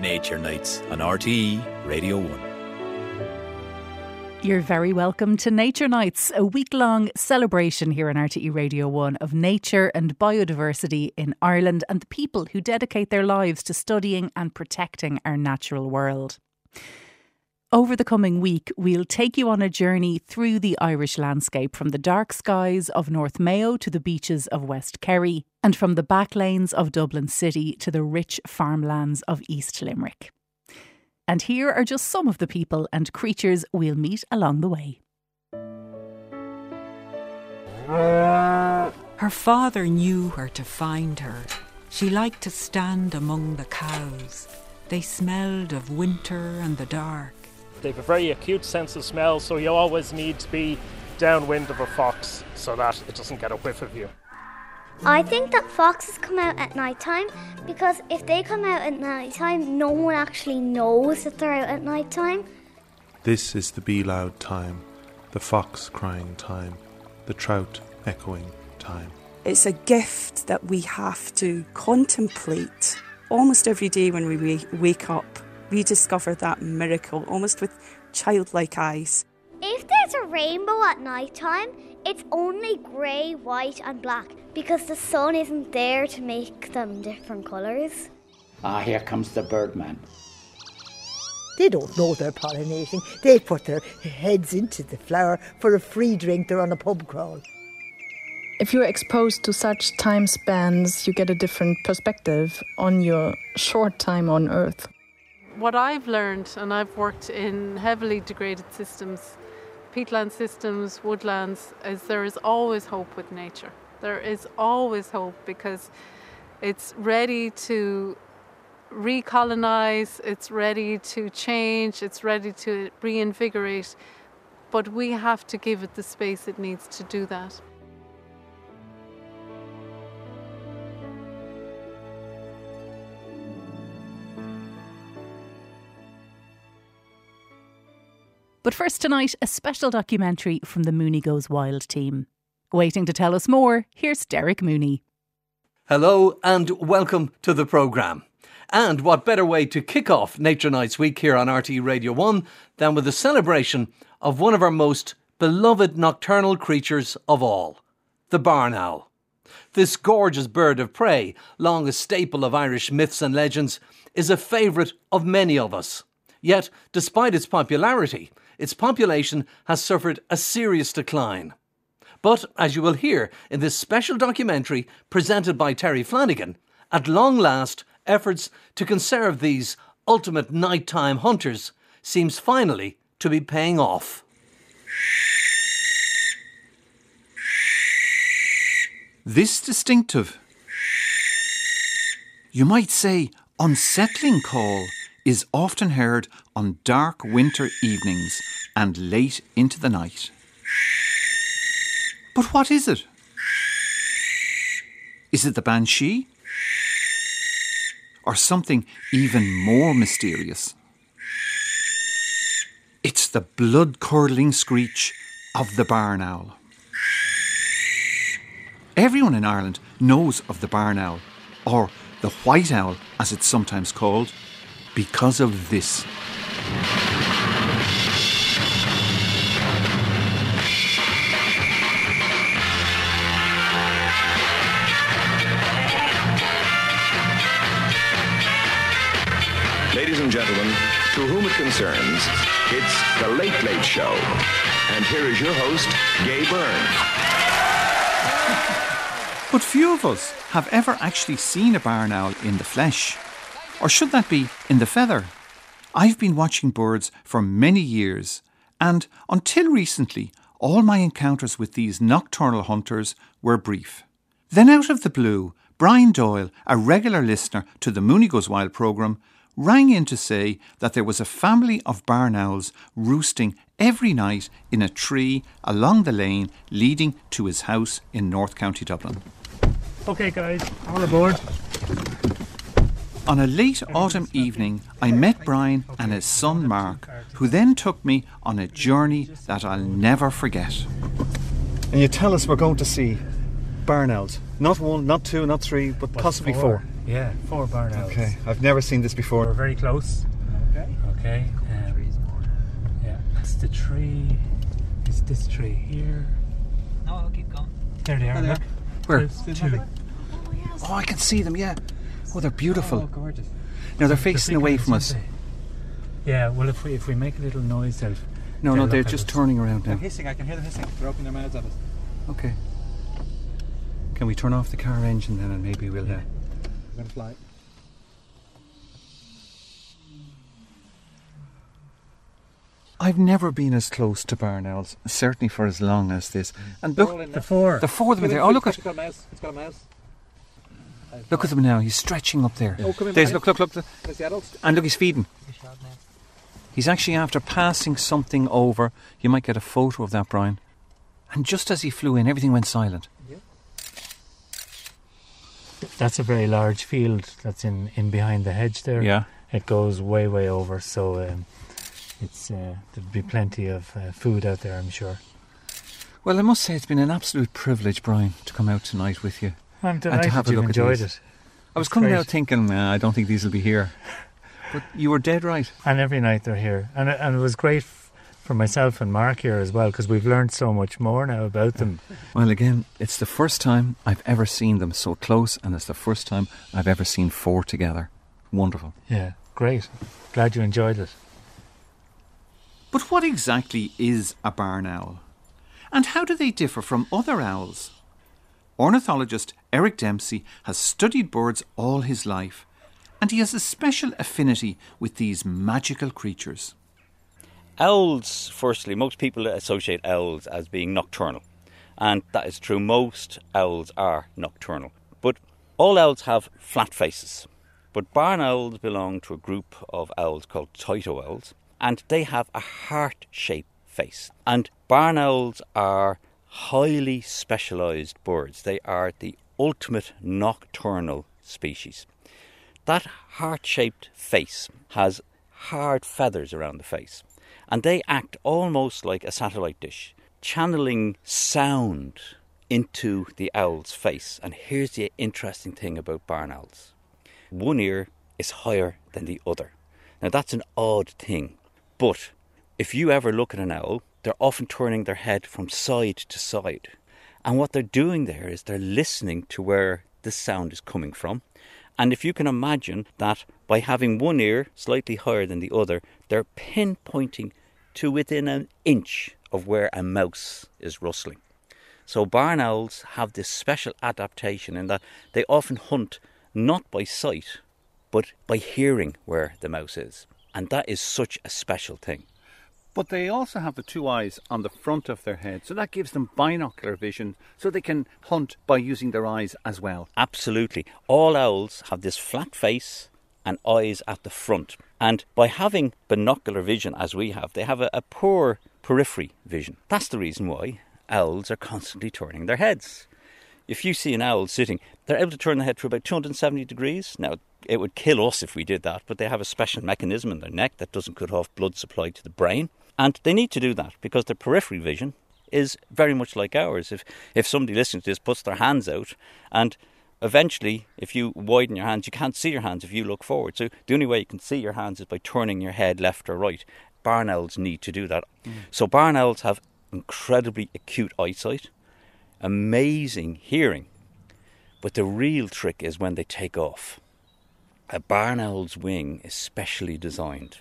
Nature Nights on RTE Radio 1. You're very welcome to Nature Nights, a week long celebration here on RTE Radio 1 of nature and biodiversity in Ireland and the people who dedicate their lives to studying and protecting our natural world. Over the coming week, we'll take you on a journey through the Irish landscape from the dark skies of North Mayo to the beaches of West Kerry, and from the back lanes of Dublin City to the rich farmlands of East Limerick. And here are just some of the people and creatures we'll meet along the way. Her father knew where to find her. She liked to stand among the cows. They smelled of winter and the dark. They have a very acute sense of smell, so you always need to be downwind of a fox so that it doesn't get a whiff of you. I think that foxes come out at night time because if they come out at night time, no one actually knows that they're out at night time. This is the bee loud time, the fox crying time, the trout echoing time. It's a gift that we have to contemplate almost every day when we wake up. We discover that miracle almost with childlike eyes. If there's a rainbow at night time, it's only grey, white, and black because the sun isn't there to make them different colours. Ah, here comes the birdman. They don't know they're pollinating. They put their heads into the flower for a free drink. They're on a pub crawl. If you're exposed to such time spans, you get a different perspective on your short time on Earth. What I've learned, and I've worked in heavily degraded systems, peatland systems, woodlands, is there is always hope with nature. There is always hope because it's ready to recolonize, it's ready to change, it's ready to reinvigorate, but we have to give it the space it needs to do that. But first tonight, a special documentary from the Mooney Goes Wild team. Waiting to tell us more, here's Derek Mooney. Hello and welcome to the programme. And what better way to kick off Nature Nights Week here on RTE Radio 1 than with a celebration of one of our most beloved nocturnal creatures of all, the barn owl. This gorgeous bird of prey, long a staple of Irish myths and legends, is a favourite of many of us. Yet, despite its popularity, its population has suffered a serious decline. But, as you will hear in this special documentary presented by Terry Flanagan, at long last, efforts to conserve these ultimate nighttime hunters seems finally to be paying off. This distinctive, you might say unsettling call is often heard on dark winter evenings and late into the night. But what is it? Is it the banshee? Or something even more mysterious? It's the blood curdling screech of the barn owl. Everyone in Ireland knows of the barn owl, or the white owl as it's sometimes called, because of this. Ladies and gentlemen, to whom it concerns, it's The Late Late Show. And here is your host, Gay Byrne. But few of us have ever actually seen a barn owl in the flesh. Or should that be in the feather? I've been watching birds for many years, and until recently, all my encounters with these nocturnal hunters were brief. Then, out of the blue, Brian Doyle, a regular listener to the Mooney Goes Wild programme, rang in to say that there was a family of barn owls roosting every night in a tree along the lane leading to his house in North County Dublin. Okay, guys, all aboard. On a late autumn evening, I met Brian and his son Mark, who then took me on a journey that I'll never forget. And you tell us we're going to see barn owls. Not one, not two, not three, but possibly four. Yeah, four barn owls. Okay, I've never seen this before. We're very close. Okay. Okay. Um, yeah, it's the tree. It's this tree here. No, I'll keep going. There they are. There they look. Where? Two. Oh, I can see them, yeah. Oh, they're beautiful. Oh, gorgeous. Now they're They're facing away from us. Yeah, well, if we if we make a little noise, they'll. No, they'll no, they're just us. turning around They're now. hissing. I can hear them hissing. They're opening their mouths at us. Okay. Can we turn off the car engine then and maybe we'll. Uh, We're gonna fly. I've never been as close to barn owls, certainly for as long as this. And look, The four. the four of them there. Oh, look at It's got a mouse. It's got a mouse. Look at them now. He's stretching up there. Oh, come in, There's look, look, look, look. There's the adults. And look, he's feeding. He's actually after passing something over. You might get a photo of that, Brian. And just as he flew in, everything went silent. Yeah. That's a very large field that's in, in behind the hedge there. Yeah. It goes way, way over, so um, it's uh, there'll be plenty of uh, food out there, I'm sure. Well, I must say it's been an absolute privilege, Brian, to come out tonight with you. I'm and delighted to have a you've look enjoyed at it. I was It's coming great. out thinking, nah, I don't think these will be here. But you were dead right. And every night they're here. And, it- and it was great f- for myself and Mark here as well, because we've learned so much more now about them. Well, again, it's the first time I've ever seen them so close, and it's the first time I've ever seen four together. Wonderful. Yeah, great. Glad you enjoyed it. But what exactly is a barn owl? And how do they differ from other owls? Ornithologist Eric Dempsey has studied birds all his life, and he has a special affinity with these magical creatures. Owls, firstly, most people associate owls as being nocturnal, and that is true. Most owls are nocturnal, but all owls have flat faces. But barn owls belong to a group of owls called Tyto owls, and they have a heart shaped face. And barn owls are highly specialised birds, they are the ultimate nocturnal species. That heart shaped face has hard feathers around the face, and they act almost like a satellite dish, channeling sound into the owl's face. And here's the interesting thing about barn owls one ear is higher than the other. Now, that's an odd thing, but if you ever look at an owl, they're often turning their head from side to side. And what they're doing there is they're listening to where the sound is coming from. And if you can imagine that by having one ear slightly higher than the other, they're pinpointing to within an inch of where a mouse is rustling. So barn owls have this special adaptation in that they often hunt not by sight, but by hearing where the mouse is. And that is such a special thing. But they also have the two eyes on the front of their head, so that gives them binocular vision, so they can hunt by using their eyes as well. Absolutely. All owls have this flat face and eyes at the front. And by having binocular vision as we have, they have a, a poor periphery vision. That's the reason why owls are constantly turning their heads. If you see an owl sitting, they're able to turn their head for about 270 degrees. Now, it would kill us if we did that, but they have a special mechanism in their neck that doesn't cut off blood supply to the brain. And they need to do that because their periphery vision is very much like ours. If, if somebody listening to this puts their hands out and eventually, if you widen your hands, you can't see your hands if you look forward. So the only way you can see your hands is by turning your head left or right. Barn owls need to do that. Mm. So barn owls have incredibly acute eyesight, amazing hearing, but the real trick is when they take off. A barn owl's wing is specially designed.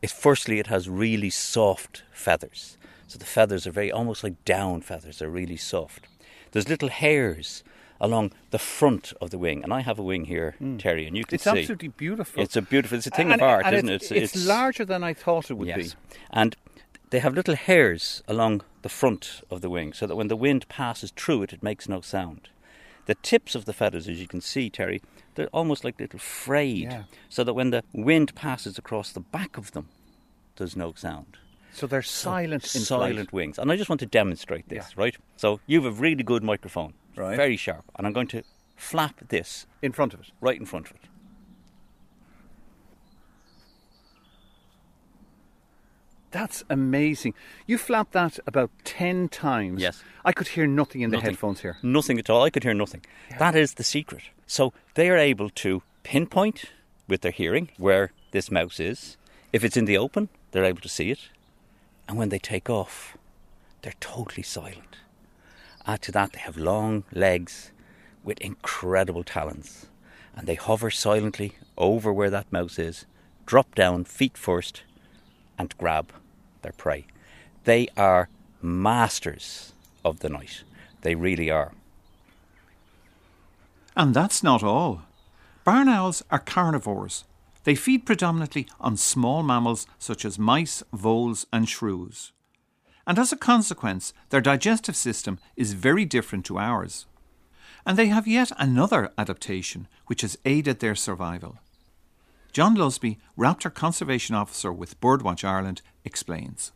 It, firstly, it has really soft feathers. So the feathers are very almost like down feathers. They're really soft. There's little hairs along the front of the wing, and I have a wing here, hmm. Terry, and you can It's see. It's absolutely beautiful. It's a beautiful. It's a thing And- of art, isn't it's, it? It's, larger than I thought it would yes. be. And they have little hairs along the front of the wing, so that when the wind passes through it, it makes no sound. The tips of the feathers, as you can see, Terry, they're almost like little frayed, Yeah. so that when the wind passes across the back of them, there's no sound. So they're silent in silent flight. wings. And I just want to demonstrate this, right? So you have a really good microphone, Right. very sharp, and I'm going to flap this in front of it, right in front of it. That's amazing. You flapped that about 10 times. Yes. I could hear nothing in the Nothing. headphones here. Nothing at all. I could hear nothing. That is the secret. So they are able to pinpoint with their hearing where this mouse is. If it's in the open, they're able to see it. And when they take off, they're totally silent. Add to that, they have long legs with incredible talons. And they hover silently over where that mouse is, drop down feet first, and grab their prey. They are masters of the night. They really are. And that's not all. Barn owls are carnivores. They feed predominantly on small mammals such as mice, voles, and shrews. And as a consequence, their digestive system is very different to ours. And they have yet another adaptation which has aided their survival. John Lusby, Raptor Conservation Officer with Birdwatch Ireland, explains.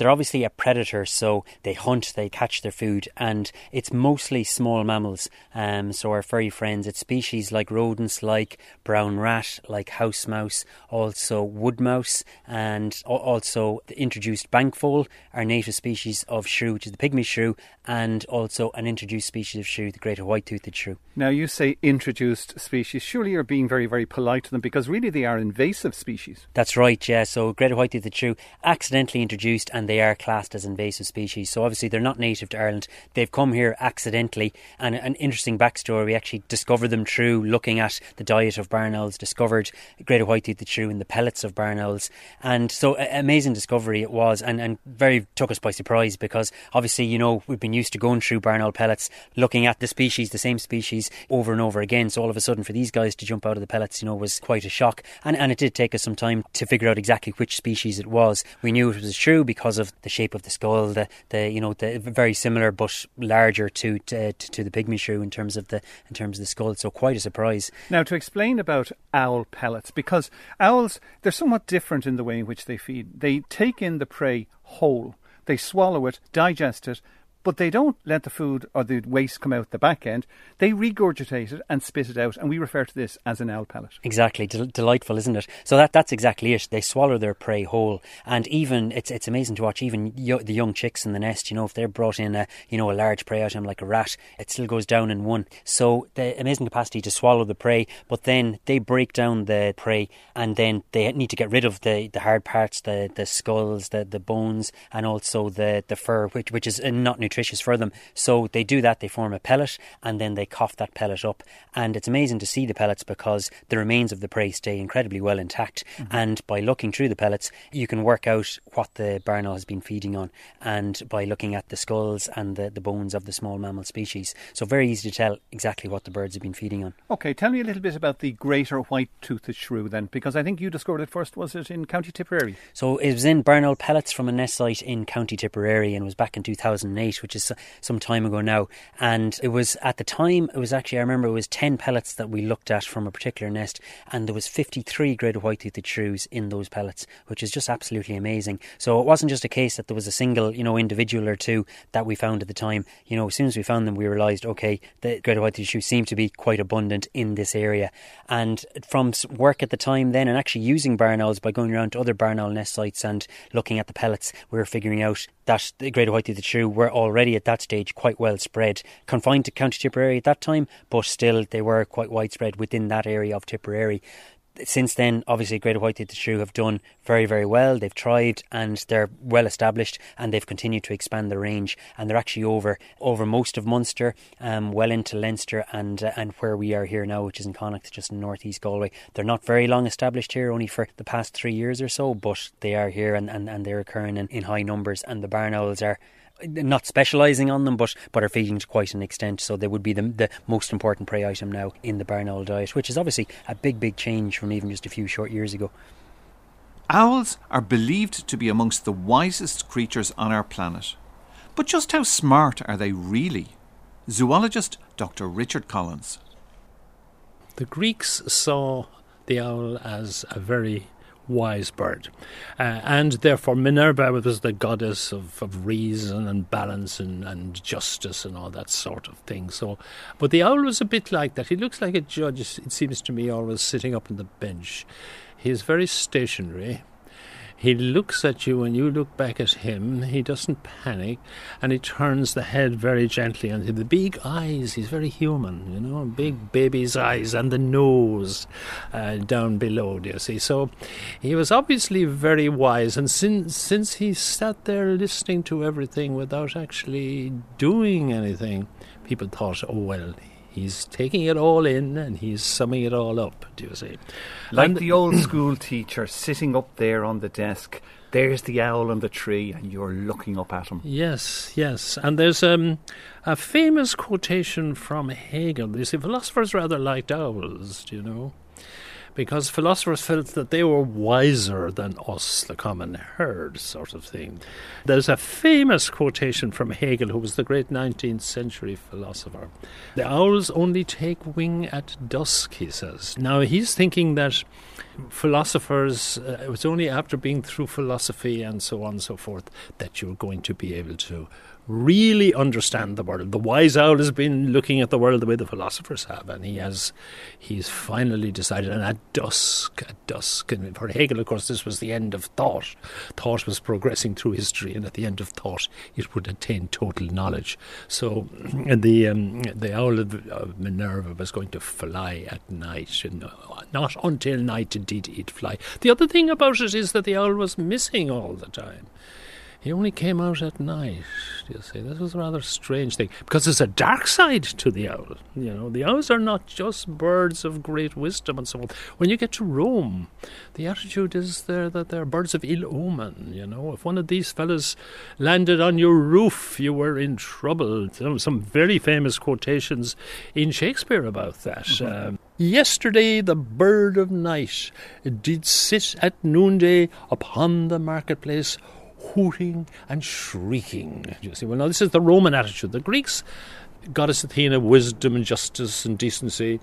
They're obviously a predator, so they hunt, they catch their food, and it's mostly small mammals. Um, so our furry friends, it's species like rodents, like brown rat, like house mouse, also wood mouse, and also the introduced bank vole, our native species of shrew, which is the pygmy shrew, and also an introduced species of shrew, the greater white-toothed shrew. Now, you say introduced species. Surely you're being very, very polite to them because really they are invasive species. That's right, yeah. So greater white-toothed shrew accidentally introduced, and they are classed as invasive species. So obviously they're not native to Ireland. They've come here accidentally, and an interesting backstory. We actually discovered them through looking at the diet of barn owls. Discovered greater white-toothed shrew in the pellets of barn owls, and so amazing discovery it was, and and very took us by surprise because obviously you know we've been used to going through barn owl pellets, looking at the species, the same species over and over again. So all of a sudden for these guys to jump out of the pellets, you know, was quite a shock, and and it did take us some time to figure out exactly which species it was. We knew it was a shrew because of the shape of the skull, the, the you know the very similar but larger to, to to the pygmy shrew in terms of the in terms of the skull. So quite a surprise. Now, to explain about owl pellets, because owls, they're somewhat different in the way in which they feed. They take in the prey whole, they swallow it, digest it, but they don't let the food or the waste come out the back end. They regurgitate it and spit it out, and we refer to this as an owl pellet. Exactly, Del- delightful, isn't it? So that that's exactly it. They swallow their prey whole, and even it's it's amazing to watch. Even yo- the young chicks in the nest, you know, if they're brought in a you know a large prey item like a rat, it still goes down in one. So the amazing capacity to swallow the prey, but then they break down the prey, and then they need to get rid of the, the hard parts, the the skulls, the the bones, and also the the fur, which which is not nutritious for them. So they do that. They form a pellet, and then they cough that pellet up, and it's amazing to see the pellets because the remains of the prey stay incredibly well intact. Mm-hmm. And by looking through the pellets, you can work out what the barn owl has been feeding on, and by looking at the skulls and the, the bones of the small mammal species. So very easy to tell exactly what the birds have been feeding on. Okay, tell me a little bit about the greater white-toothed shrew then, because I think you discovered it first. Was it in County Tipperary? So it was in barn owl Pellets from a nest site in County Tipperary and was back in 2008, which is some time ago now. And it was at the time, it was actually, I remember it was 10 pellets that we looked at from a particular nest, and there was 53 greater white-toothed shrews in those pellets, which is just absolutely amazing. So it wasn't just a case that there was a single, you know, individual or two that we found at the time. You know, as soon as we found them, we realised, okay, the greater white-toothed shrew seem to be quite abundant in this area. And from work at the time then, and actually using barn owls by going around to other barn owl nest sites and looking at the pellets, we were figuring out that the greater white-toothed shrew were already at that stage quite well spread, confined to County Tipperary at that time, but still they were quite widespread within that area of Tipperary since then, obviously, Greater White-toothed Shrew have done very, very well. They've thrived and they're well established, and they've continued to expand their range. And they're actually over over most of Munster, um, well into Leinster, and uh, and where we are here now, which is in Connacht, just in northeast Galway. They're not very long established here, only for the past three years or so, but they are here and, and, and they're occurring in, in high numbers. And the barn owls are not specialising on them, but but are feeding to quite an extent. So they would be the the most important prey item now in the barn owl diet, which is obviously a big big change from even just a few short years ago. Owls are believed to be amongst the wisest creatures on our planet. But just how smart are they really? Zoologist Dr. Richard Collins. The Greeks saw the owl as a very wise bird. Uh, and therefore, Minerva was the goddess of, of reason and balance and, and justice and all that sort of thing. So, but the owl was a bit like that. He looks like a judge, it seems to me, always sitting up on the bench. He is very stationary. He looks at you and you look back at him. He doesn't panic and he turns the head very gently and the big eyes, he's very human, you know, big baby's eyes and the nose uh, down below, do you see? So he was obviously very wise and since, since he sat there listening to everything without actually doing anything, people thought, oh, well, he's taking it all in and he's summing it all up, do you see? Like And- the old school teacher sitting up there on the desk. There's the owl on the tree, and you're looking up at him. Yes, yes. And there's um, a famous quotation from Hegel. You see, philosophers rather liked owls, do you know? Because philosophers felt that they were wiser than us, the common herd, sort of thing. There's a famous quotation from Hegel, who was the great 19th century philosopher. The owls only take wing at dusk, he says. Now, he's thinking that philosophers, uh, it was only after being through philosophy and so on and so forth that you're going to be able to really understand the world. The wise owl has been looking at the world the way the philosophers have, and he has he's finally decided. And at dusk, at dusk, and for Hegel, of course, this was the end of thought. Thought was progressing through history, and at the end of thought, it would attain total knowledge. So, the um, the owl of, Minerva was going to fly at night, and not until night indeed it'd fly. The other thing about it is that the owl was missing all the time. He only came out at night. You see? This was a rather strange thing because there's a dark side to the owl. You know, the owls are not just birds of great wisdom and so on. When you get to Rome, the attitude is there that they're birds of ill omen. You know, if one of these fellows landed on your roof, you were in trouble. Some, some very famous quotations in Shakespeare about that. Um, Yesterday the bird of night did sit at noonday upon the marketplace hooting and shrieking. You well, now this is the Roman attitude. The Greeks, goddess Athena, wisdom and justice and decency.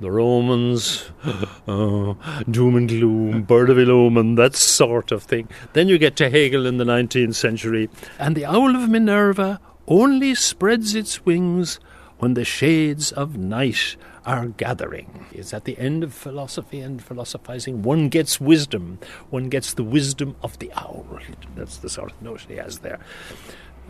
The Romans, oh, doom and gloom, bird of ill omen, that sort of thing. Then you get to Hegel in the 19th century, and the owl of Minerva only spreads its wings when the shades of night are gathering. It's at the end of philosophy and philosophizing. One gets wisdom. One gets the wisdom of the owl. That's the sort of notion he has there.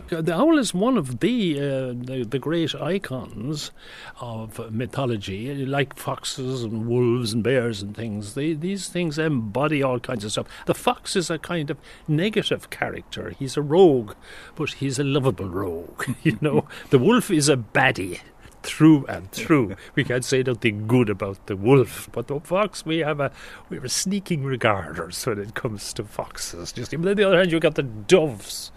The owl is one of the, uh, the the great icons of mythology, like foxes and wolves and bears and things. They, these things embody all kinds of stuff. The fox is a kind of negative character. He's a rogue, but he's a lovable rogue. you know, the wolf is a baddie through and through. We can't say nothing good about the wolf, but the fox we have a we have a sneaking regarders when it comes to foxes. Just on the other hand, you've got the doves.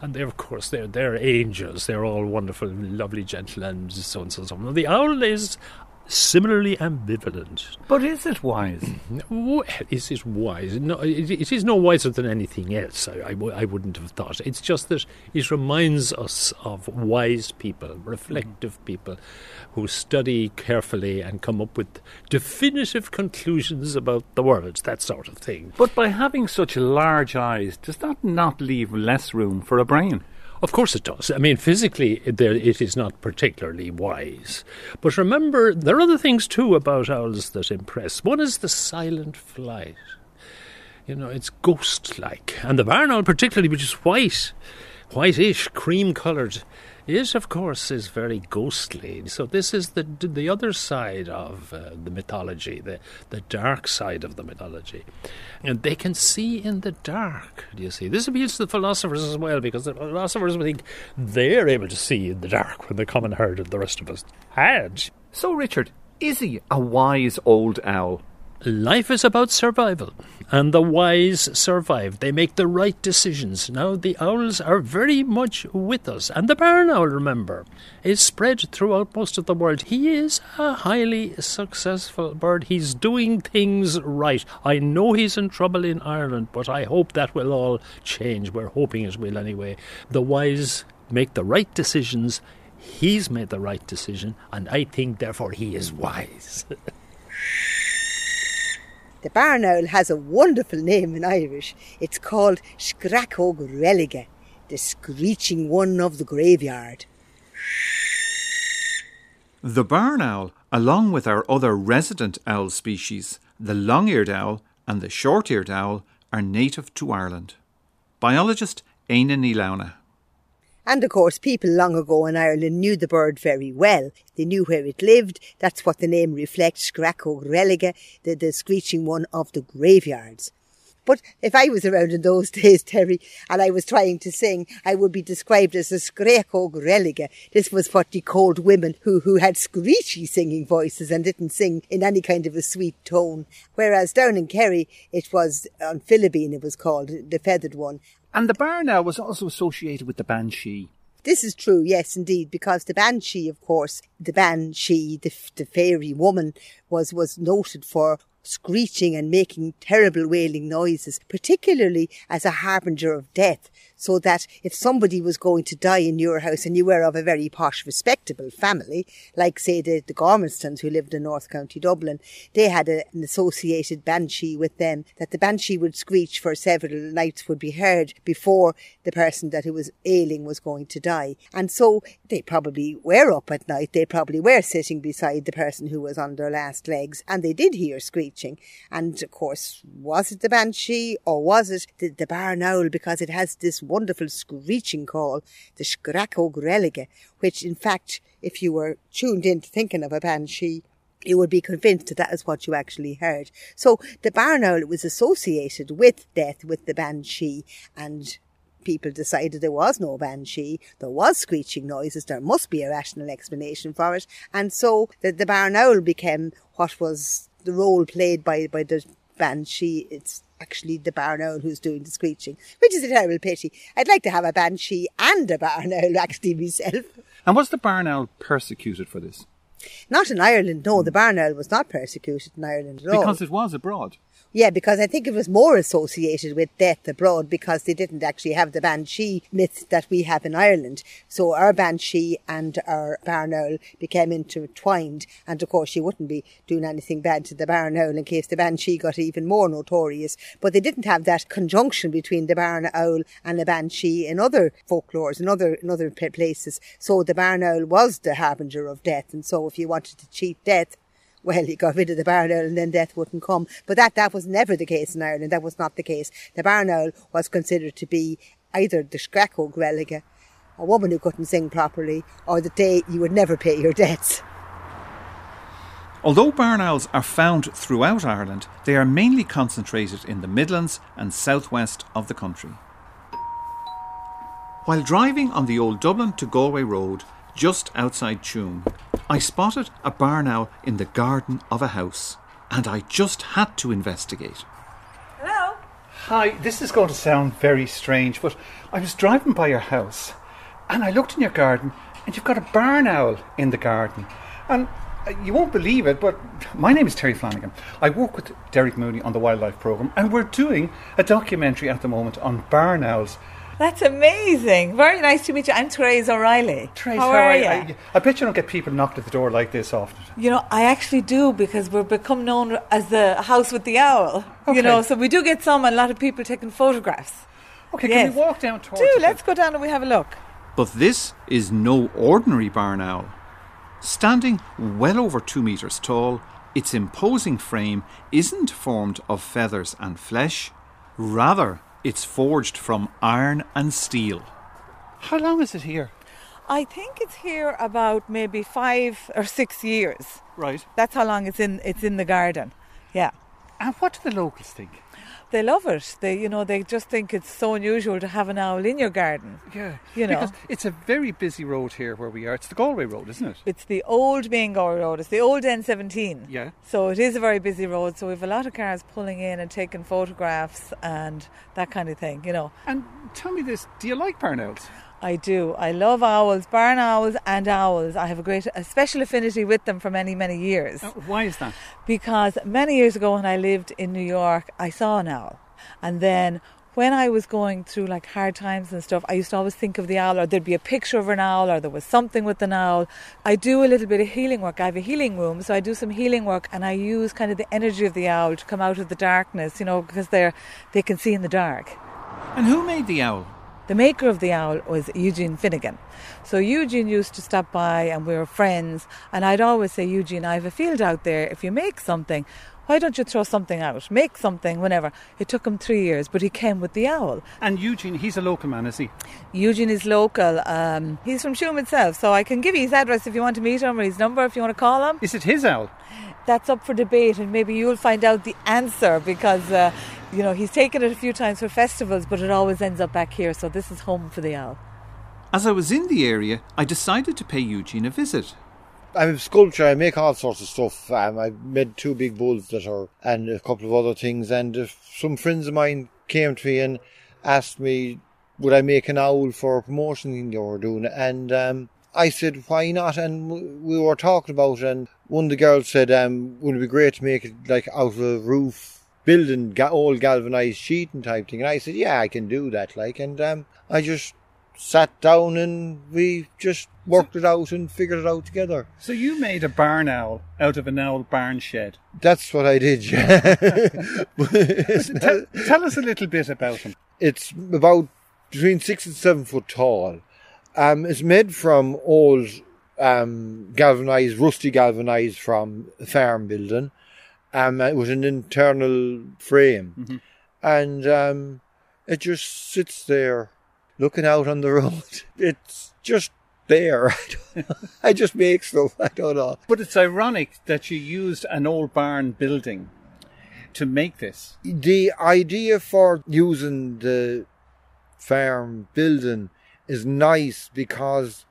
And they, of course, they're they're angels. They're all wonderful, lovely, gentle, and so on and so on. The owl is similarly ambivalent. But is it wise? Is it wise? No, it, it is no wiser than anything else. I, I, w- I wouldn't have thought. It's just that it reminds us of wise people, reflective mm. people, who study carefully and come up with definitive conclusions about the world, that sort of thing. But by having such large eyes, does that not leave less room for a brain? Of course it does. I mean, physically, it is not particularly wise. But remember, there are other things too about owls that impress. One is the silent flight. You know, it's ghost like. And the barn owl, particularly, which is white, whitish, cream coloured, it, of course, is very ghostly. So this is the the other side of uh, the mythology, the the dark side of the mythology, and they can see in the dark. Do you see? This appeals to the philosophers as well, because the philosophers think they're able to see in the dark when the common herd and the rest of us had. So, Richard, is he a wise old owl? Life is about survival, and the wise survive. They make the right decisions. Now, the owls are very much with us, and the barn owl, remember, is spread throughout most of the world. He is a highly successful bird. He's doing things right. I know he's in trouble in Ireland, but I hope that will all change. We're hoping it will anyway. The wise make the right decisions. He's made the right decision, and I think, therefore, he is wise. The barn owl has a wonderful name in Irish. It's called Scracog Religa, the screeching one of the graveyard. The barn owl, along with our other resident owl species, the long eared owl and the short eared owl, are native to Ireland. Biologist Éanna Ní Lamhna. And of course, people long ago in Ireland knew the bird very well. They knew where it lived. That's what the name reflects, Scraco Religa, the, the screeching one of the graveyards. But if I was around in those days, Terry, and I was trying to sing, I would be described as a screco greliga. This was what they called women who, who had screechy singing voices and didn't sing in any kind of a sweet tone. Whereas down in Kerry, it was on Philippine, it was called, the feathered one. And the owl was also associated with the banshee. This is true, yes, indeed, because the banshee, of course, the banshee, the, the fairy woman, was was noted for screeching and making terrible wailing noises, particularly as a harbinger of death. So that if somebody was going to die in your house and you were of a very posh, respectable family, like say the, the Gormanstons who lived in North County Dublin, they had a, an associated banshee with them, that the banshee would screech for several nights would be heard before the person that who was ailing was going to die. And so they probably were up at night, they probably were sitting beside the person who was on their last legs, and they did hear screeching. And of course, was it the banshee or was it the, the barn owl because it has this wonderful screeching call, the Scraco Grelige, which in fact, if you were tuned into thinking of a banshee, you would be convinced that that is what you actually heard. So the barn owl was associated with death, with the banshee, and people decided there was no banshee, there was screeching noises, there must be a rational explanation for it, and so the, the barn owl became what was the role played by, by the banshee. It's actually the barn owl who's doing the screeching, which is a terrible pity. I'd like to have a banshee and a barn owl actually myself. And was the barn owl persecuted for this? Not in Ireland, no. The barn owl was not persecuted in Ireland at all. Because it was abroad. Yeah, because I think it was more associated with death abroad because they didn't actually have the banshee myth that we have in Ireland. So our banshee and our barn owl became intertwined. And of course, she wouldn't be doing anything bad to the barn owl in case the banshee got even more notorious. But they didn't have that conjunction between the barn owl and the banshee in other folklores, in other, in other places. So the barn owl was the harbinger of death. And so if you wanted to cheat death, well, he got rid of the barn owl and then death wouldn't come. But that, that was never the case in Ireland. That was not the case. The barn owl was considered to be either the Scraco Greliga, a woman who couldn't sing properly, or the day you would never pay your debts. Although barn owls are found throughout Ireland, they are mainly concentrated in the Midlands and southwest of the country. While driving on the old Dublin to Galway road, just outside Tuam, I spotted a barn owl in the garden of a house, and I just had to investigate. Hello? Hi, this is going to sound very strange, but I was driving by your house and I looked in your garden and you've got a barn owl in the garden. And uh, you won't believe it, but my name is Terry Flanagan. I work with Derek Mooney on the Wildlife Programme and we're doing a documentary at the moment on barn owls. That's amazing. Very nice to meet you. I'm Therese O'Reilly. Trace, how, are you? I, I bet you don't get people knocked at the door like this often. You know, I actually do because we've become known as the house with the owl. Okay. You know, so we do get some, and a lot of people taking photographs. Okay, Yes. can we walk down towards Do, it? let's go down and we have a look. But this is no ordinary barn owl. Standing well over two metres tall, its imposing frame isn't formed of feathers and flesh, rather, it's forged from iron and steel. How long is it here? I think it's here about maybe five or six years. Right. That's how long it's in. It's in the garden. Yeah. And what do the locals think? They love it. They, you know, they just think it's so unusual to have an owl in your garden. Yeah. You know. Because it's a very busy road here where we are. It's the Galway Road, isn't it? It's the old main Galway Road. It's the old N17. Yeah. So it is a very busy road. So we have a lot of cars pulling in and taking photographs and that kind of thing, you know. And tell me this, do you like barn owls? I do. I love owls, barn owls and owls. I have a great, a special affinity with them for many, many years. Uh, why is that? Because many years ago when I lived in New York, I saw an owl. And then when I was going through like hard times and stuff, I used to always think of the owl, or there'd be a picture of an owl, or there was something with an owl. I do a little bit of healing work. I have a healing room, so I do some healing work, and I use kind of the energy of the owl to come out of the darkness, you know, because they're they can see in the dark. And who made the owl? The maker of the owl was Eugene Finnegan. So Eugene used to stop by and we were friends. And I'd always say, Eugene, I have a field out there. If you make something, why don't you throw something out? Make something whenever. It took him three years, but he came with the owl. And Eugene, he's a local man, is he? Eugene is local. Um, he's from Tuam itself, so I can give you his address if you want to meet him or his number if you want to call him. Is it his owl? That's up for debate, and maybe you'll find out the answer because, uh, you know, he's taken it a few times for festivals, but it always ends up back here, so this is home for the owl. As I was in the area, I decided to pay Eugene a visit. I'm a sculptor. I make all sorts of stuff. Um, I made two big bulls that are, and a couple of other things. And uh, some friends of mine came to me and asked me, would I make an owl for a promotion thing they were doing? And um, I said, why not? And we were talking about it. And one of the girls said, um, would it be great to make it like out of a roof building, old galvanized sheeting type thing? And I said, yeah, I can do that. Like, and um, I just sat down and we just worked it out and figured it out together. So you made a barn owl out of an owl barn shed. That's what I did, yeah. tell, tell us a little bit about him. It's about between six and seven foot tall. Um, it's made from old um, galvanized, rusty galvanized from a farm building, um, was an internal frame, Mm-hmm. and um, it just sits there, looking out on the road. It's just there. I just make stuff. I don't know. But it's ironic that you used an old barn building to make this. The idea for using the farm building is nice because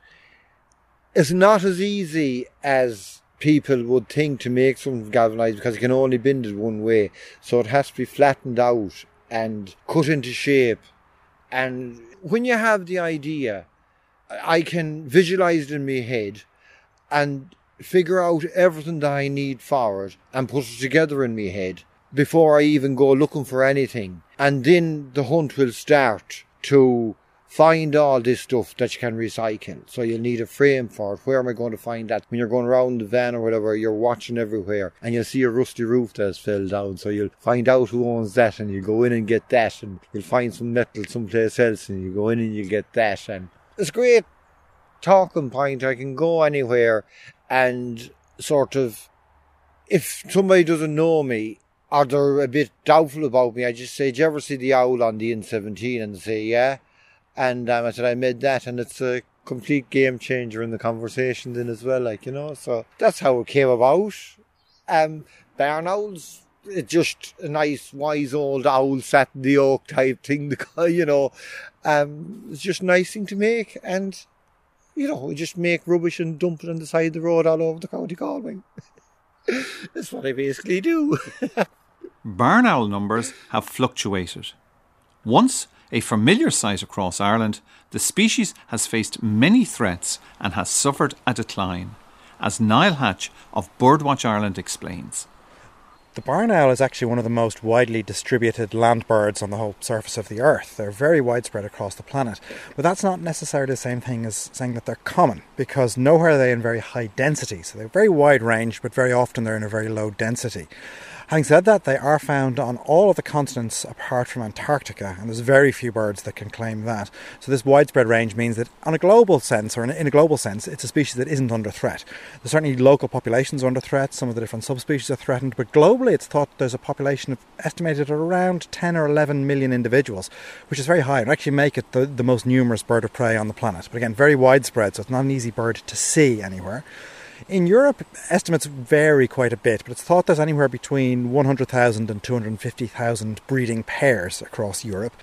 it's not as easy as people would think to make something galvanized because it can only bend it one way. So it has to be flattened out and cut into shape. And when you have the idea, I can visualize it in my head and figure out everything that I need for it and put it together in my head before I even go looking for anything. And then the hunt will start to find all this stuff that you can recycle. So you'll need a frame for it. Where am I going to find that? When you're going around the van or whatever, you're watching everywhere and you'll see a rusty roof that's fell down. So you'll find out who owns that and you go in and get that and you'll find some metal someplace else and you go in and you get that. And it's a great talking point. I can go anywhere and sort of, if somebody doesn't know me, or they're a bit doubtful about me, I just say, "Do you ever see the owl on the N17?" And they say, "Yeah." And um, I said, "I made that," and it's a complete game changer in the conversation then as well. Like you know, so that's how it came about. Um, barn owls, it's just a nice, wise old owl sat in the oak type thing. The you know, um, it's just a nice thing to make, and you know, we just make rubbish and dump it on the side of the road all over the county Galway. That's what I basically do. Barn owl numbers have fluctuated. Once a familiar sight across Ireland, the species has faced many threats and has suffered a decline, as Niall Hatch of Birdwatch Ireland explains. The barn owl is actually one of the most widely distributed land birds on the whole surface of the earth. They're very widespread across the planet. But that's not necessarily the same thing as saying that they're common, because nowhere are they in very high density. So they're very wide range, but very often they're in a very low density. Having said that, they are found on all of the continents apart from Antarctica, and there's very few birds that can claim that. So this widespread range means that, on a global sense, or in a, global sense, it's a species that isn't under threat. There's certainly local populations are under threat. Some of the different subspecies are threatened, but globally, it's thought there's a population of estimated at around 10 or 11 million individuals, which is very high, and actually make it the, the most numerous bird of prey on the planet. But again, very widespread, so it's not an easy bird to see anywhere. In Europe, estimates vary quite a bit, but it's thought there's anywhere between 100,000 and 250,000 breeding pairs across Europe.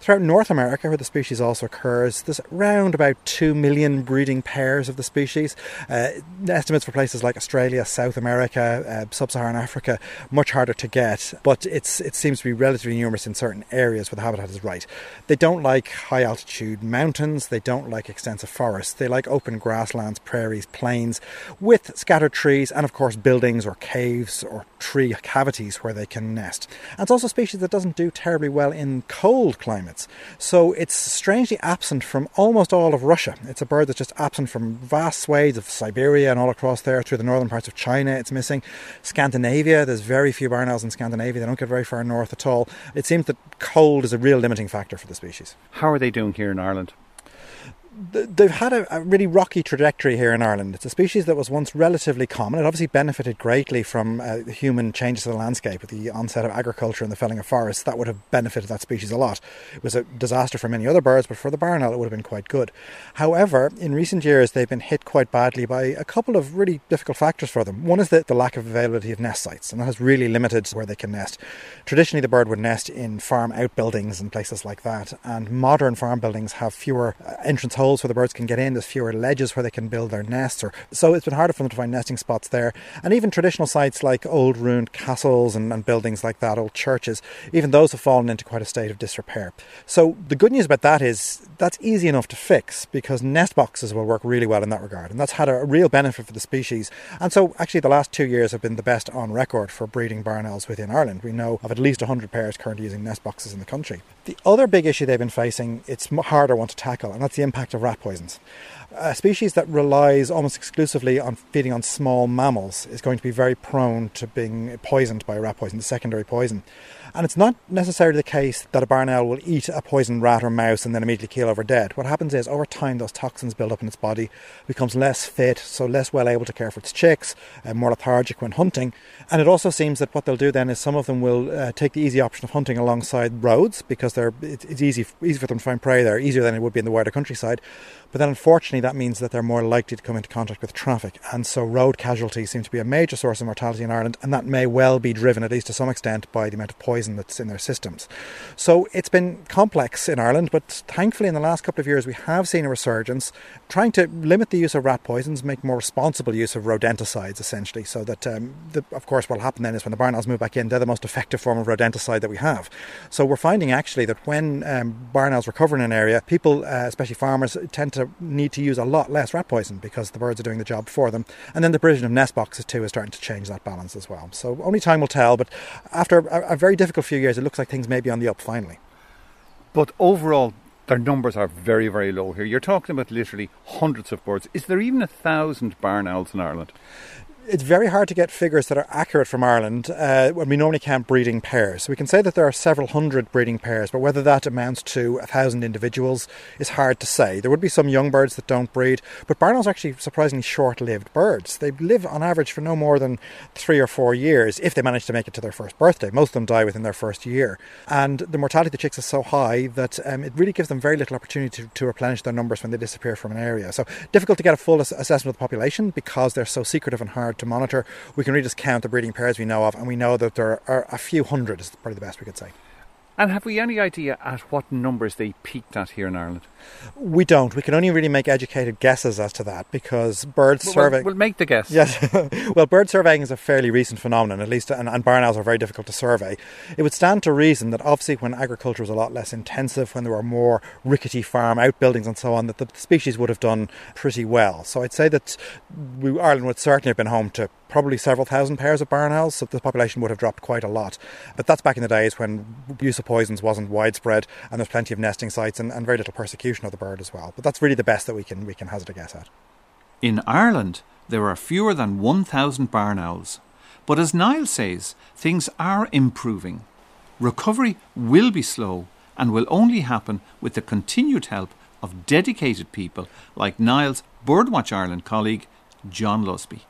Throughout North America, where the species also occurs, there's around about 2 million breeding pairs of the species. Uh, estimates for places like Australia, South America, uh, Sub Saharan Africa, much harder to get, but it's, it seems to be relatively numerous in certain areas where the habitat is right. They don't like high altitude mountains, they don't like extensive forests, they like open grasslands, prairies, plains with scattered trees and, of course, buildings or caves or tree cavities where they can nest. And it's also a species that doesn't do terribly well in cold climates. So it's strangely absent from almost all of Russia. It's a bird that's just absent from vast swathes of Siberia and all across there through the northern parts of China. It's missing. Scandinavia, there's very few barn owls in Scandinavia. They don't get very far north at all. It seems that cold is a real limiting factor for the species. How are they doing here in Ireland? They've had a, a, really rocky trajectory here in Ireland. It's a species that was once relatively common. It obviously benefited greatly from uh, human changes to the landscape with the onset of agriculture and the felling of forests. That would have benefited that species a lot. It was a disaster for many other birds, but for the barn owl, it would have been quite good. However, in recent years, they've been hit quite badly by a couple of really difficult factors for them. One is the, the lack of availability of nest sites, and that has really limited where they can nest. Traditionally, the bird would nest in farm outbuildings and places like that, and modern farm buildings have fewer uh, entrance holes where the birds can get in. There's fewer ledges where they can build their nests, or so it's been harder for them to find nesting spots there. And even traditional sites like old ruined castles and, and buildings like that, old churches, even those have fallen into quite a state of disrepair. So the good news about that is that's easy enough to fix because nest boxes will work really well in that regard, and that's had a real benefit for the species. And so actually, the last two years have been the best on record for breeding barn owls within Ireland. We know of at least 100 pairs currently using nest boxes in the country. The other big issue they've been facing, it's harder one to tackle, and that's the impact of rat poisons. A species that relies almost exclusively on feeding on small mammals is going to be very prone to being poisoned by rat poison, the secondary poison. And it's not necessarily the case that a barn owl will eat a poisoned rat or mouse and then immediately keel over dead. What happens is, over time, those toxins build up in its body, becomes less fit, so less well able to care for its chicks, uh, more lethargic when hunting. And it also seems that what they'll do then is some of them will uh, take the easy option of hunting alongside roads because they're it's, it's easy easy for them to find prey there, easier than it would be in the wider countryside. But then, unfortunately, that means that they're more likely to come into contact with traffic. And so, road casualties seem to be a major source of mortality in Ireland, and that may well be driven, at least to some extent, by the amount of poison that's in their systems. So, it's been complex in Ireland, but thankfully, in the last couple of years, we have seen a resurgence, trying to limit the use of rat poisons, make more responsible use of rodenticides, essentially. So, that, um, the, of course, what will happen then is when the barn owls move back in, they're the most effective form of rodenticide that we have. So, we're finding actually that when um, barn owls recover in an area, people, uh, especially farmers, tend to need to use a lot less rat poison because the birds are doing the job for them. And then the provision of nest boxes too is starting to change that balance as well. So only time will tell, but after a, a very difficult few years, it looks like things may be on the up finally. But overall, their numbers are very, very low here. You're talking about literally hundreds of birds. Is there even a thousand barn owls in Ireland? It's very hard to get figures that are accurate from Ireland uh, when we normally count breeding pairs. We can say that there are several hundred breeding pairs, but whether that amounts to a thousand individuals is hard to say. There would be some young birds that don't breed, but barn owls are actually surprisingly short lived birds. They live on average for no more than three or four years if they manage to make it to their first birthday. Most of them die within their first year. And the mortality of the chicks is so high that um, it really gives them very little opportunity to, to, replenish their numbers when they disappear from an area. So difficult to get a full assessment of the population because they're so secretive and hard hard to monitor. We can really just count the breeding pairs we know of, and we know that there are a few hundred, is probably the best we could say. And have we any idea at what numbers they peaked at here in Ireland? We don't. We can only really make educated guesses as to that because bird well, surveying. We'll, we'll make the guess. Yes. well, bird surveying is a fairly recent phenomenon, at least, and, and barn owls are very difficult to survey. It would stand to reason that obviously, when agriculture was a lot less intensive, when there were more rickety farm outbuildings and so on, that the species would have done pretty well. So I'd say that we, Ireland would certainly have been home to probably several thousand pairs of barn owls, so the population would have dropped quite a lot. But that's back in the days when use of poisons wasn't widespread and there's plenty of nesting sites and, and very little persecution of the bird as well. But that's really the best that we can we can hazard a guess at. In Ireland, there are fewer than 1,000 barn owls. But as Niall says, things are improving. Recovery will be slow and will only happen with the continued help of dedicated people like Niall's Birdwatch Ireland colleague, John Lusby.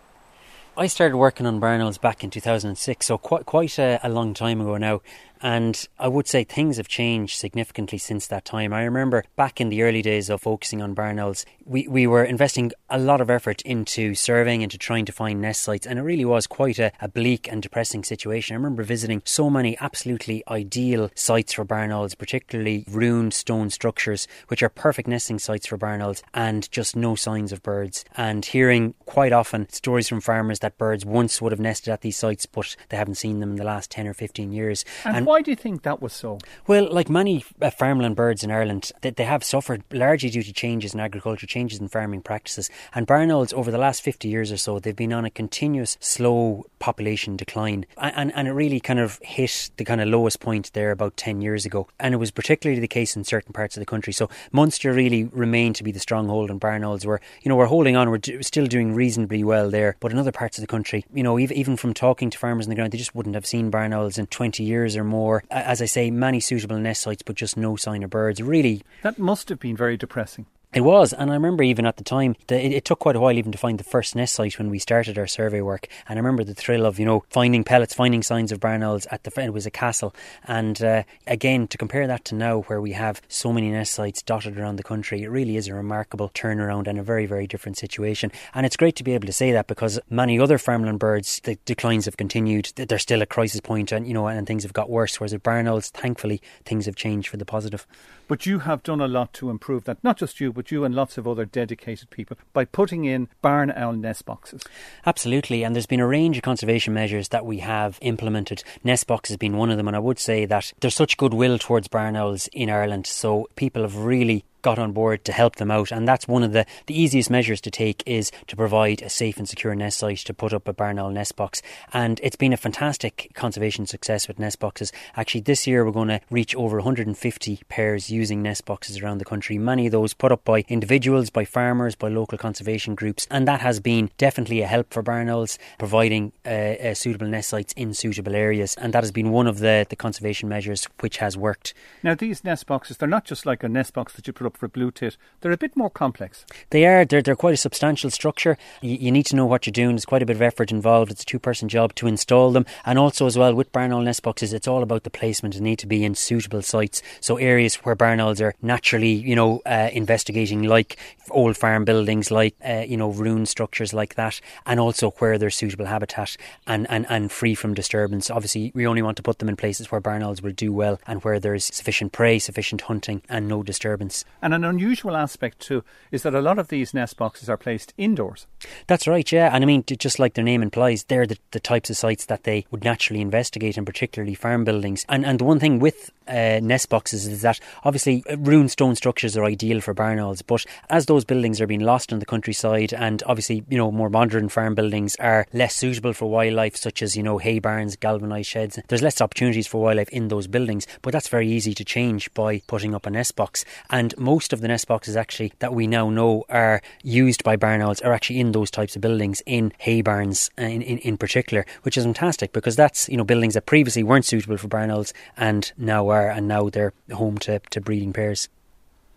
I started working on barn owls back in 2006, so quite quite a, a, long time ago now. And I would say things have changed significantly since that time. I remember back in the early days of focusing on barn owls, we, we were investing a lot of effort into surveying, into trying to find nest sites, and it really was quite a, a bleak and depressing situation. I remember visiting so many absolutely ideal sites for barn owls, particularly ruined stone structures, which are perfect nesting sites for barn owls, and just no signs of birds. And hearing quite often stories from farmers that birds once would have nested at these sites, but they haven't seen them in the last 10 or 15 years. And, and why do you think that was so? Well, like many uh, farmland birds in Ireland, they, they have suffered largely due to changes in agriculture, changes in farming practices. And barn owls, over the last 50 years or so, they've been on a continuous slow population decline. And, and, and it really kind of hit the kind of lowest point there about 10 years ago. And it was particularly the case in certain parts of the country. So Munster really remained to be the stronghold and barn owls were, you know, we're holding on, we're do, still doing reasonably well there. But in other parts of the country, you know, even, even from talking to farmers on the ground, they just wouldn't have seen barn owls in 20 years or more more. As I say, many suitable nest sites, but just no sign of birds. Really, that must have been very depressing. It was, and I remember even at the time, it, it, took quite a while even to find the first nest site when we started our survey work. And I remember the thrill of, you know, finding pellets, finding signs of barn owls at the, it was a castle. And uh, again, to compare that to now where we have so many nest sites dotted around the country, it really is a remarkable turnaround and a very, very different situation. And it's great to be able to say that because many other farmland birds, the declines have continued. They're still a crisis point and, you know, and things have got worse. Whereas with barn owls, thankfully, things have changed for the positive. But you have done a lot to improve that. Not just you, but you and lots of other dedicated people by putting in barn owl nest boxes. Absolutely. And there's been a range of conservation measures that we have implemented. Nest boxes being one of them. And I would say that there's such goodwill towards barn owls in Ireland. So people have really got on board to help them out. And that's one of the, the easiest measures to take is to provide a safe and secure nest site to put up a barn owl nest box. And it's been a fantastic conservation success with nest boxes. Actually, this year we're going to reach over 150 pairs using nest boxes around the country. Many of those put up by individuals, by farmers, by local conservation groups. And that has been definitely a help for barn owls, providing uh, uh, suitable nest sites in suitable areas. And that has been one of the, the conservation measures which has worked. Now, these nest boxes, they're not just like a nest box that you put up for blue tit. They're a bit more complex. They are. They're, they're quite a substantial structure. You, you need to know what you're doing. There's quite a bit of effort involved. It's a two person job to install them. And also, as well, with barn owl nest boxes, it's all about the placement. They need to be in suitable sites. So, areas where barn owls are naturally, you know, uh, investigating, like old farm buildings, like, uh, you know, ruined structures like that. And also where there's suitable habitat and, and, and free from disturbance. Obviously, we only want to put them in places where barn owls will do well and where there's sufficient prey, sufficient hunting, and no disturbance. And an unusual aspect too is that a lot of these nest boxes are placed indoors. That's right, yeah. And I mean, just like their name implies, they're the, the types of sites that they would naturally investigate, and particularly farm buildings. And and the one thing with uh, nest boxes is that obviously uh, ruined stone structures are ideal for barn owls, but as those buildings are being lost in the countryside, and obviously you know more modern farm buildings are less suitable for wildlife, such as you know hay barns, galvanised sheds. There's less opportunities for wildlife in those buildings, but that's very easy to change by putting up a nest box. And most of the nest boxes actually that we now know are used by barn owls are actually in those types of buildings, in hay barns uh, in, in, in particular, which is fantastic because that's you know buildings that previously weren't suitable for barn owls and now are, and now they're home to, to breeding pairs.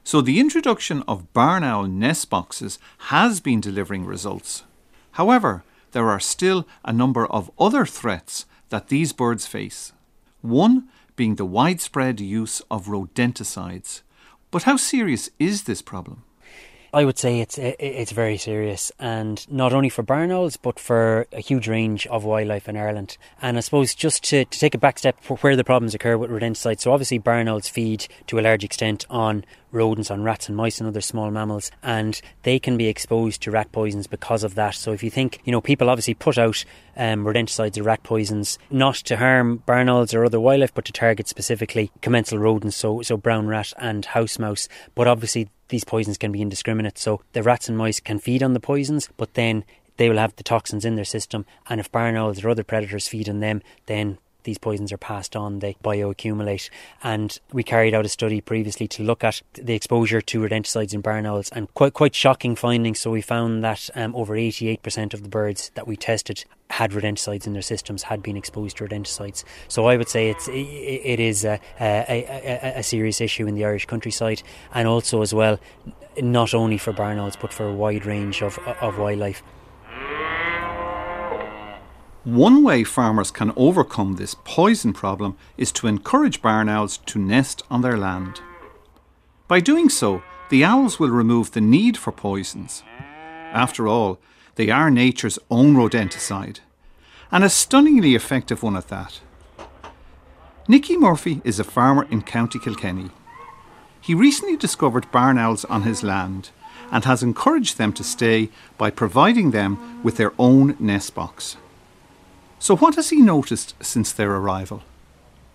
So the introduction of barn owl nest boxes has been delivering results. However, there are still a number of other threats that these birds face. One being the widespread use of rodenticides. But how serious is this problem? I would say it's it's very serious, and not only for barn owls, but for a huge range of wildlife in Ireland. And I suppose just to, to take a back step where the problems occur with rodenticides. So obviously, barn owls feed to a large extent on rodents, on rats and mice and other small mammals, and they can be exposed to rat poisons because of that. So if you think, you know, people obviously put out um, rodenticides or rat poisons not to harm barn owls or other wildlife, but to target specifically commensal rodents, so so brown rat and house mouse. But obviously these poisons can be indiscriminate. So the rats and mice can feed on the poisons, but then they will have the toxins in their system. And if barn owls or other predators feed on them, then these poisons are passed on, they bioaccumulate. And we carried out a study previously to look at the exposure to rodenticides in barn owls, and quite quite shocking findings. So we found that um, over 88% of the birds that we tested had rodenticides in their systems, had been exposed to rodenticides. So I would say it's it is a, a, a, a serious issue in the Irish countryside, and also as well, not only for barn owls but for a wide range of of wildlife. One way farmers can overcome this poison problem is to encourage barn owls to nest on their land. By doing so, the owls will remove the need for poisons. After all, they are nature's own rodenticide, and a stunningly effective one at that. Nicky Murphy is a farmer in County Kilkenny. He recently discovered barn owls on his land and has encouraged them to stay by providing them with their own nest box. So, what has he noticed since their arrival?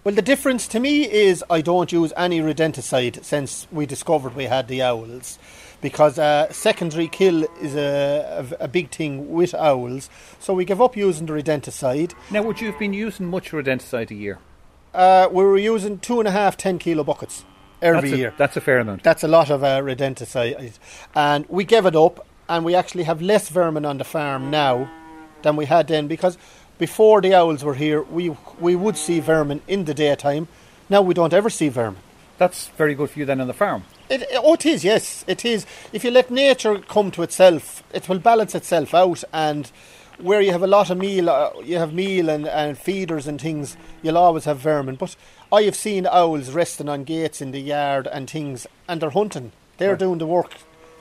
Well, the difference to me is I don't use any rodenticide since we discovered we had the owls, because uh, secondary kill is a, a, a, big thing with owls. So we give up using the rodenticide. Now, would you have been using much rodenticide a year? Uh, we were using two and a half 10 kilo buckets every that's a, year. That's a fair amount. That's a lot of uh, rodenticide, and we gave it up, and we actually have less vermin on the farm now than we had then because before the owls were here, we we would see vermin in the daytime. Now we don't ever see vermin. That's very good for you then on the farm. It, oh, it is, yes, it is. If you let nature come to itself, it will balance itself out. And where you have a lot of meal, uh, you have meal and, and feeders and things, you'll always have vermin. But I have seen owls resting on gates in the yard and things, and they're hunting. They're Right. doing the work.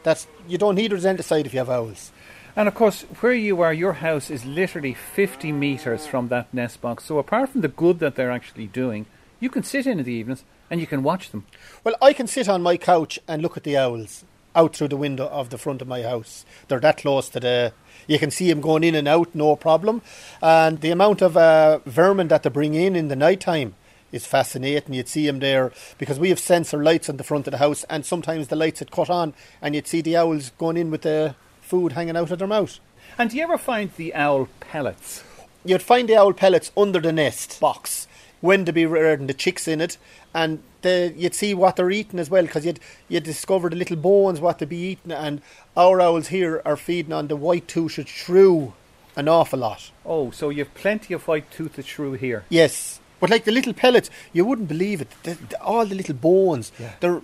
That's you don't need rodenticide if you have owls. And of course, where you are, your house is literally 50 metres from that nest box. So apart from the good that they're actually doing, you can sit in in the evenings and you can watch them. Well, I can sit on my couch and look at the owls out through the window of the front of my house. They're that close to the. You can see them going in and out, no problem. And the amount of uh, vermin that they bring in in the night time is fascinating. You'd see them there because we have sensor lights on the front of the house, and sometimes the lights had cut on, and you'd see the owls going in with the food hanging out of their mouth. And do you ever find the owl pellets? You'd find the owl pellets under the nest box when to be reared and the chicks in it, and the, you'd see what they're eating as well because you'd you'd discover the little bones what they be eating, and our owls here are feeding on the white toothed shrew an awful lot. Oh, so you've plenty of white toothed shrew here. Yes, but like the little pellets, you wouldn't believe it. The, the, all the little bones, Yeah. they're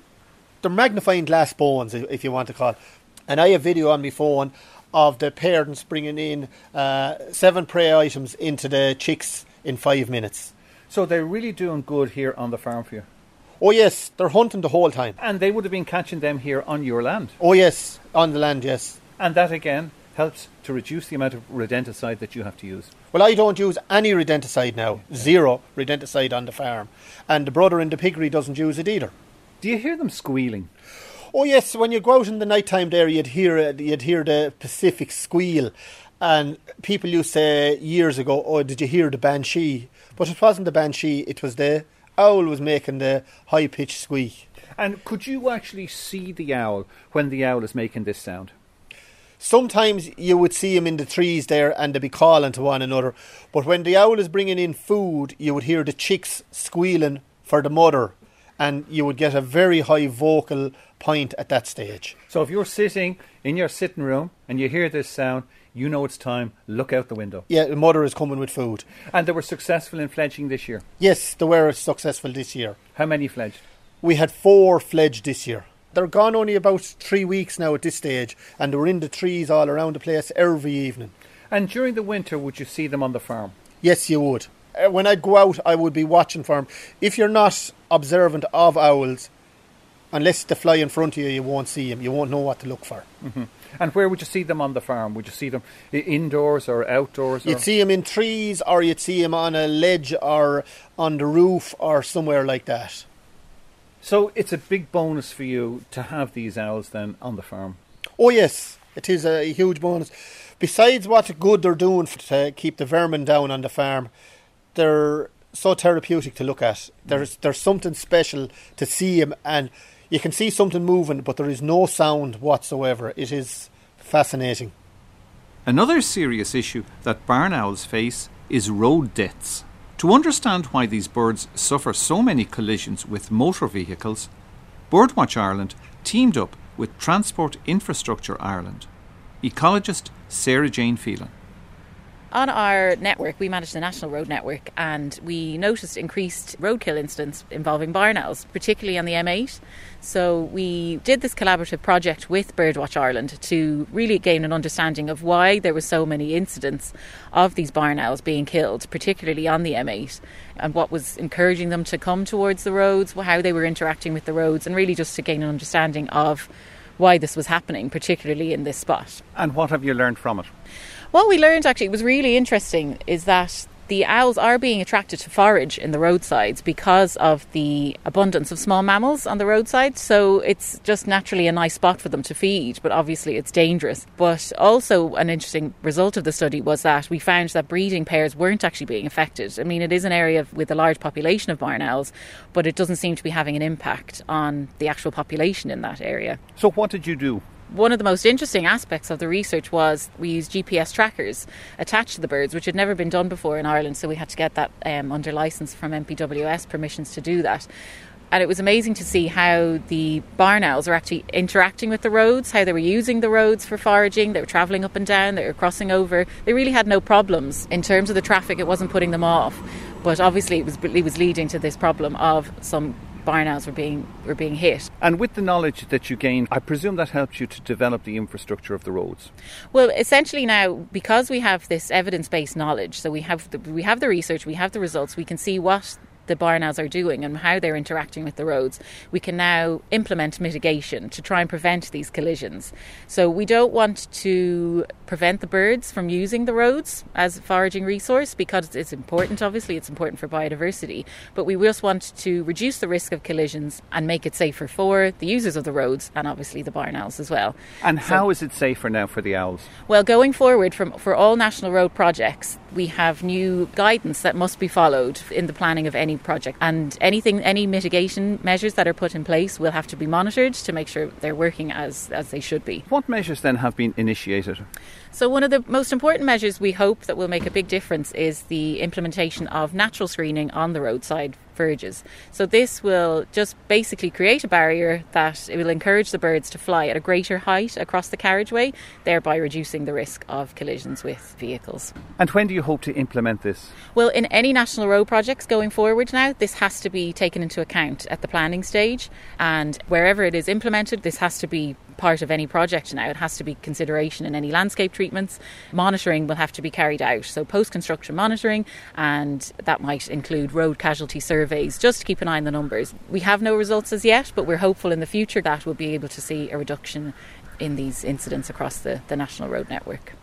they're magnifying glass bones, if, if you want to call. it. And I have video on my phone of the parents bringing in uh, seven prey items into the chicks in five minutes. So they're really doing good here on the farm for you. Oh yes, they're hunting the whole time. And they would have been catching them here on your land. Oh yes, on the land, yes. And that again helps to reduce the amount of rodenticide that you have to use. Well, I don't use any rodenticide now. Zero rodenticide on the farm. And the brother in the piggery doesn't use it either. Do you hear them squealing? Oh yes, when you go out in the night time there, you'd hear you'd hear the Pacific squeal, and people used to say years ago, "Oh, did you hear the banshee?" But it wasn't the banshee; it was the owl was making the high pitched squeak. And could you actually see the owl when the owl is making this sound? Sometimes you would see him in the trees there, and they'd be calling to one another. But when the owl is bringing in food, you would hear the chicks squealing for the mother, and you would get a very high vocal point at that stage. So if you're sitting in your sitting room and you hear this sound, you know it's time. Look out the window. Yeah, the mother is coming with food. And they were successful in fledging this year. Yes, they were successful this year. How many fledged? We had four fledged this year. They're gone only about three weeks now at this stage, and they were in the trees all around the place every evening. And during the winter, would you see them on the farm? Yes, you would. Uh, When I'd go out, I would be watching for them. If you're not observant of owls, unless they fly in front of you, you won't see them. You won't know what to look for. hmm And where would you see them on the farm? Would you see them indoors or outdoors? Or? You'd see them in trees, or you'd see them on a ledge, or on the roof, or somewhere like that. So it's a big bonus for you to have these owls then on the farm. Oh yes, it is a huge bonus. Besides what good they're doing to keep the vermin down on the farm, they're so therapeutic to look at. There's there's something special to see them, and you can see something moving, but there is no sound whatsoever. It is fascinating. Another serious issue that barn owls face is road deaths. To understand why these birds suffer so many collisions with motor vehicles, Birdwatch Ireland teamed up with Transport Infrastructure Ireland. Ecologist Sarah Jane Phelan. On our network, we manage the national road network, and we noticed increased roadkill incidents involving barn owls, particularly on the M8. So we did this collaborative project with Birdwatch Ireland to really gain an understanding of why there were so many incidents of these barn owls being killed, particularly on the M8, and what was encouraging them to come towards the roads, how they were interacting with the roads, and really just to gain an understanding of why this was happening, particularly in this spot. And what have you learned from it? What we learned actually was really interesting is that the owls are being attracted to forage in the roadsides because of the abundance of small mammals on the roadside. So it's just naturally a nice spot for them to feed, but obviously it's dangerous. But also, an interesting result of the study was that we found that breeding pairs weren't actually being affected. I mean, it is an area with a large population of barn owls, but it doesn't seem to be having an impact on the actual population in that area. So what did you do? One of the most interesting aspects of the research was we used GPS trackers attached to the birds, which had never been done before in Ireland, so we had to get that um, under license from NPWS permissions to do that. And it was amazing to see how the barn owls are actually interacting with the roads, how they were using the roads for foraging, they were travelling up and down, they were crossing over. They really had no problems in terms of the traffic, it wasn't putting them off. But obviously, it was, it was leading to this problem of some barn owls were being were being hit. And with the knowledge that you gained, I presume that helped you to develop the infrastructure of the roads. Well, essentially now because we have this evidence-based knowledge, so we have the, we have the research, we have the results, we can see what the barn owls are doing and how they're interacting with the roads, we can now implement mitigation to try and prevent these collisions. So we don't want to prevent the birds from using the roads as a foraging resource because it's important, obviously, it's important for biodiversity, but we just want to reduce the risk of collisions and make it safer for the users of the roads and obviously the barn owls as well. And so, how is it safer now for the owls? Well, going forward from, for all national road projects, we have new guidance that must be followed in the planning of any project. And anything, any mitigation measures that are put in place will have to be monitored to make sure they're working as, as they should be. What measures then have been initiated? So, one of the most important measures we hope that will make a big difference is the implementation of natural screening on the roadside verges. So, this will just basically create a barrier that it will encourage the birds to fly at a greater height across the carriageway, thereby reducing the risk of collisions with vehicles. And when do you hope to implement this? Well, in any national road projects going forward now, this has to be taken into account at the planning stage, and wherever it is implemented, this has to be part of any project now. It has to be consideration in any landscape treatments. Monitoring will have to be carried out. So post construction monitoring, and that might include road casualty surveys, just to keep an eye on the numbers. We have no results as yet, but we're hopeful in the future that we'll be able to see a reduction in these incidents across the, the national road network.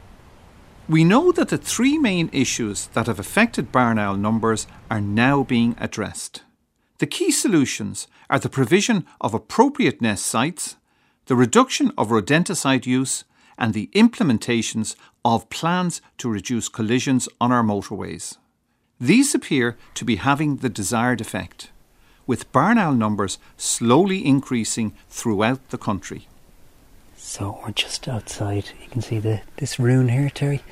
We know that the three main issues that have affected barn owl numbers are now being addressed. The key solutions are the provision of appropriate nest sites, the reduction of rodenticide use, and the implementations of plans to reduce collisions on our motorways. These appear to be having the desired effect, with barn owl numbers slowly increasing throughout the country. So we're just outside. You can see the this rune here, Terry,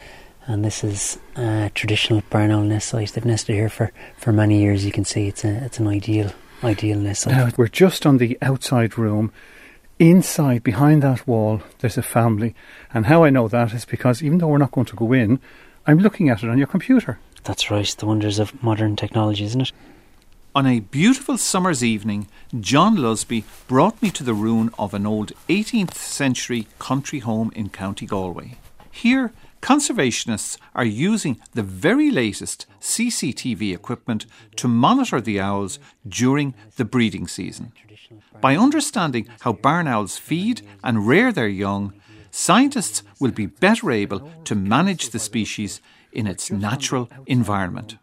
and this is a traditional barn owl nest site. They've nested here for, for many years. You can see it's a, it's an ideal ideal nest site. Now we're just on the outside room. Inside, behind that wall, there's a family, and how I know that is because even though we're not going to go in, I'm looking at it on your computer. That's right. The wonders of modern technology, isn't it? On a beautiful summer's evening, John Lusby brought me to the ruin of an old 18th century country home in County Galway. Here, conservationists are using the very latest CCTV equipment to monitor the owls during the breeding season. By understanding how barn owls feed and rear their young, scientists will be better able to manage the species in its natural environment.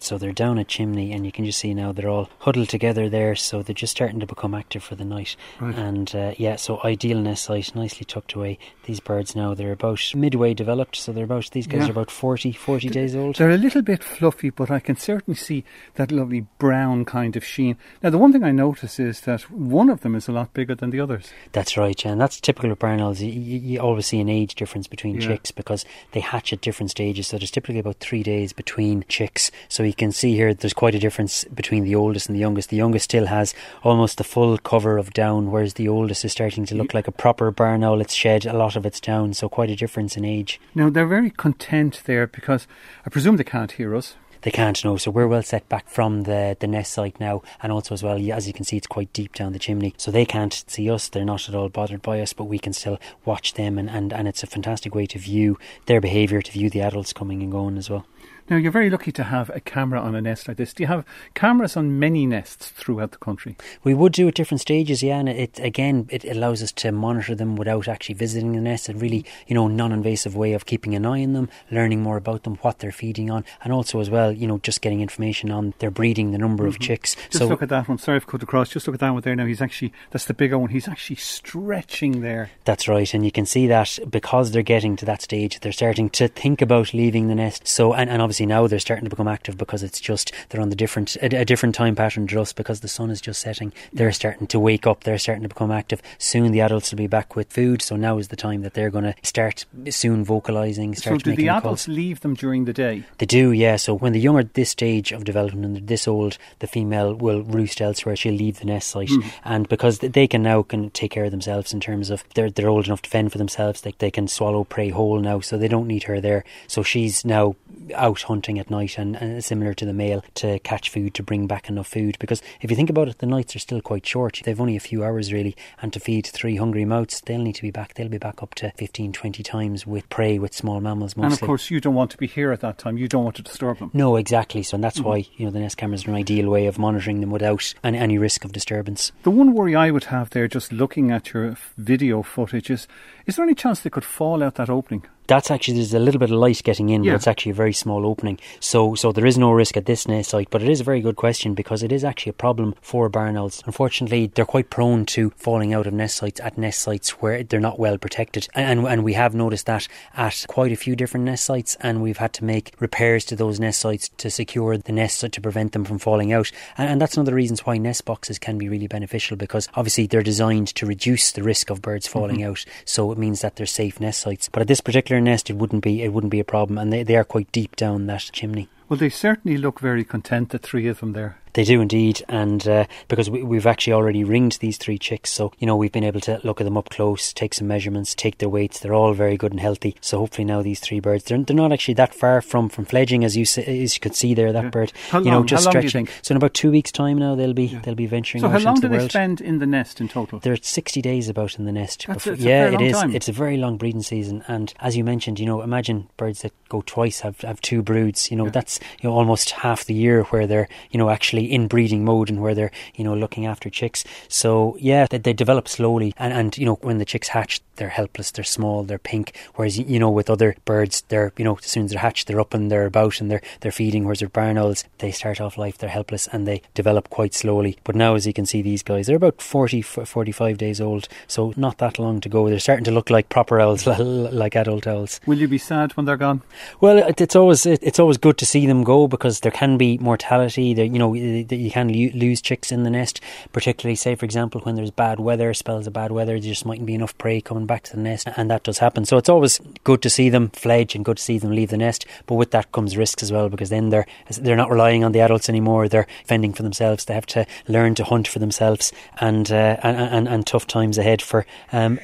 So they're down a chimney, and you can just see now they're all huddled together there. So they're just starting to become active for the night. Right. And uh, yeah, so ideal nest site, nicely tucked away. These birds now they're about midway developed, so they're about these guys Yeah. are about 40, 40 days old. They're a little bit fluffy, but I can certainly see that lovely brown kind of sheen. Now, the one thing I notice is that one of them is a lot bigger than the others. That's right, and that's typical of barn owls. You, you, you always see an age difference between Yeah. chicks because they hatch at different stages. So there's typically about three days between chicks. So you can see here there's quite a difference between the oldest and the youngest. The youngest still has almost the full cover of down, whereas the oldest is starting to look like a proper barn owl. It's shed a lot of its down, so quite a difference in age. Now, they're very content there because I presume they can't hear us. They can't know, so we're well set back from the, the nest site now, and also as well, as you can see, it's quite deep down the chimney, so they can't see us. They're not at all bothered by us, but we can still watch them, and, and, and it's a fantastic way to view their behaviour, to view the adults coming and going as well. Now, you're very lucky to have a camera on a nest like this. Do you have cameras on many nests throughout the country? We would do at different stages, yeah, and it again it allows us to monitor them without actually visiting the nest. A really, you know, non-invasive way of keeping an eye on them, learning more about them, what they're feeding on, and also as well, you know, just getting information on their breeding, the number of Mhm. chicks. Just look at that one. Sorry if I cut across. Just look at that one there now. He's actually, that's the bigger one. He's actually stretching there. That's right, and you can see that because they're getting to that stage, they're starting to think about leaving the nest. So, and, and obviously now they're starting to become active because it's just they're on the different a, a different time pattern just because the sun is just setting. They're starting to wake up. They're starting to become active. Soon the adults will be back with food. So now is the time that they're going to start soon vocalizing. So, do the calls. adults leave them during the day? They do, yeah. So when the young are this stage of development and they're this old, the female will roost elsewhere. She'll leave the nest site, Mhm. and because they can now can take care of themselves in terms of they're they're old enough to fend for themselves. They they can swallow prey whole now, so they don't need her there. So she's now out hunting at night and, and similar to the male to catch food to bring back enough food because if you think about it the nights are still quite short they've only a few hours really and to feed three hungry mouths they'll need to be back they'll be back up to 15 20 times with prey with small mammals mostly And of course, you don't want to be here at that time. You don't want to disturb them. no exactly so and that's Mhm. why you know the nest cameras are an ideal way of monitoring them without any, any risk of disturbance The one worry I would have there, just looking at your video footage, is is there any chance they could fall out that opening? That's actually there's a little bit of light getting in, Yeah. but it's actually a very small opening. So so there is no risk at this nest site, but it is a very good question because it is actually a problem for barn owls. Unfortunately, they're quite prone to falling out of nest sites at nest sites where they're not well protected, and and, and we have noticed that at quite a few different nest sites, and we've had to make repairs to those nest sites to secure the nests to prevent them from falling out. And, and that's one of the reasons why nest boxes can be really beneficial because obviously they're designed to reduce the risk of birds falling Mhm. out. So it means that they're safe nest sites. But at this particular nest, it wouldn't be it wouldn't be a problem, and they, they are quite deep down that chimney. Well, they certainly look very content, the three of them there. They do indeed, and uh, because we, we've actually already ringed these three chicks, so you know we've been able to look at them up close, take some measurements, take their weights. They're all very good and healthy. So hopefully now these three birds, they're, they're not actually that far from, from fledging, as you as you could see there. That bird, How you know, long- just do you stretching. So in about two weeks' time now, they'll be they'll be venturing So how long do the they world. spend in the nest in total? They're 60 days about in the nest. Before- a- it's a very it is. time. It's a very long breeding season, and as you mentioned, you know, imagine birds that go twice have have two broods. You know, that's you know almost half the year where they're you know actually in breeding mode and where they're you know looking after chicks. So yeah, they, they develop slowly, and and you know when the chicks hatch, they're helpless, they're small, they're pink. Whereas you know with other birds, they're you know as soon as they're hatched, they're up and they're about and they're they're feeding. Whereas with barn owls, they start off life, they're helpless and they develop quite slowly. But now, as you can see, these guys they're about 40, f- 45 days old, so not that long to go. They're starting to look like proper owls, like adult owls. Will you be sad when they're gone? Well, it- it's always it- it's always good to see them go because there can be mortality. There, you know, y- you can lose chicks in the nest, particularly say for example when there's bad weather, spells of bad weather. There just mightn't be enough prey coming back to the nest, and that does happen. So it's always good to see them fledge and good to see them leave the nest. But with that comes risks as well because then they're they're not relying on the adults anymore. They're fending for themselves. They have to learn to hunt for themselves, and uh, and, and and tough times ahead for um,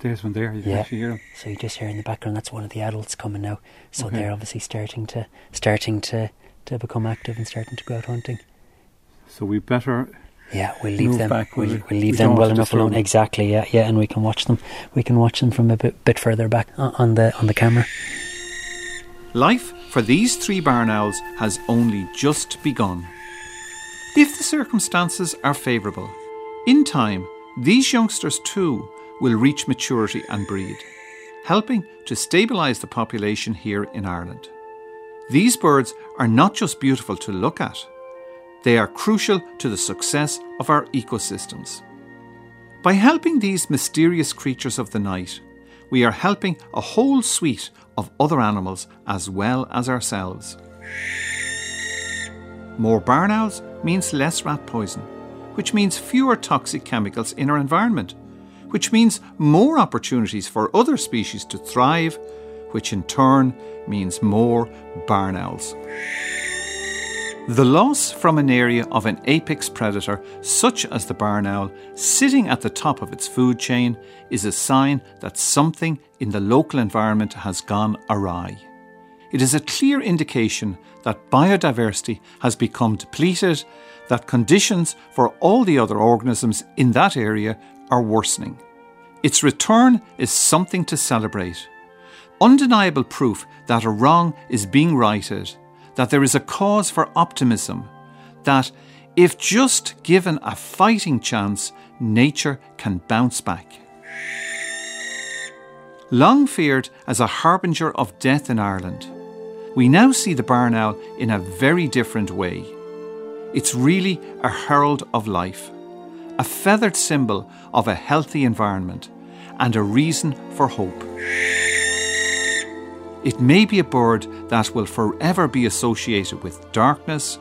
There's one there. You can yeah. actually hear them. So you just hear in the background that's one of the adults coming now. So Okay. they're obviously starting to starting to, to become active and starting to go out hunting. So we better. Yeah, we'll leave them. Back, will we'll, we? we'll leave We them well enough alone. them. Exactly. Yeah, yeah, and we can watch them. We can watch them from a bit bit further back on on the on the camera. Life for these three barn owls has only just begun. If the circumstances are favourable, in time, these youngsters too will reach maturity and breed, helping to stabilise the population here in Ireland. These birds are not just beautiful to look at, they are crucial to the success of our ecosystems. By helping these mysterious creatures of the night, we are helping a whole suite of other animals as well as ourselves. More barn owls means less rat poison, which means fewer toxic chemicals in our environment, which means more opportunities for other species to thrive, which in turn means more barn owls. The loss from an area of an apex predator, such as the barn owl, sitting at the top of its food chain is a sign that something in the local environment has gone awry. It is a clear indication that biodiversity has become depleted, that conditions for all the other organisms in that area are worsening. Its return is something to celebrate. Undeniable proof that a wrong is being righted, that there is a cause for optimism, that if just given a fighting chance, nature can bounce back. Long feared as a harbinger of death in Ireland, we now see the barn owl in a very different way. It's really a herald of life, a feathered symbol of a healthy environment, and a reason for hope. It may be a bird that will forever be associated with darkness,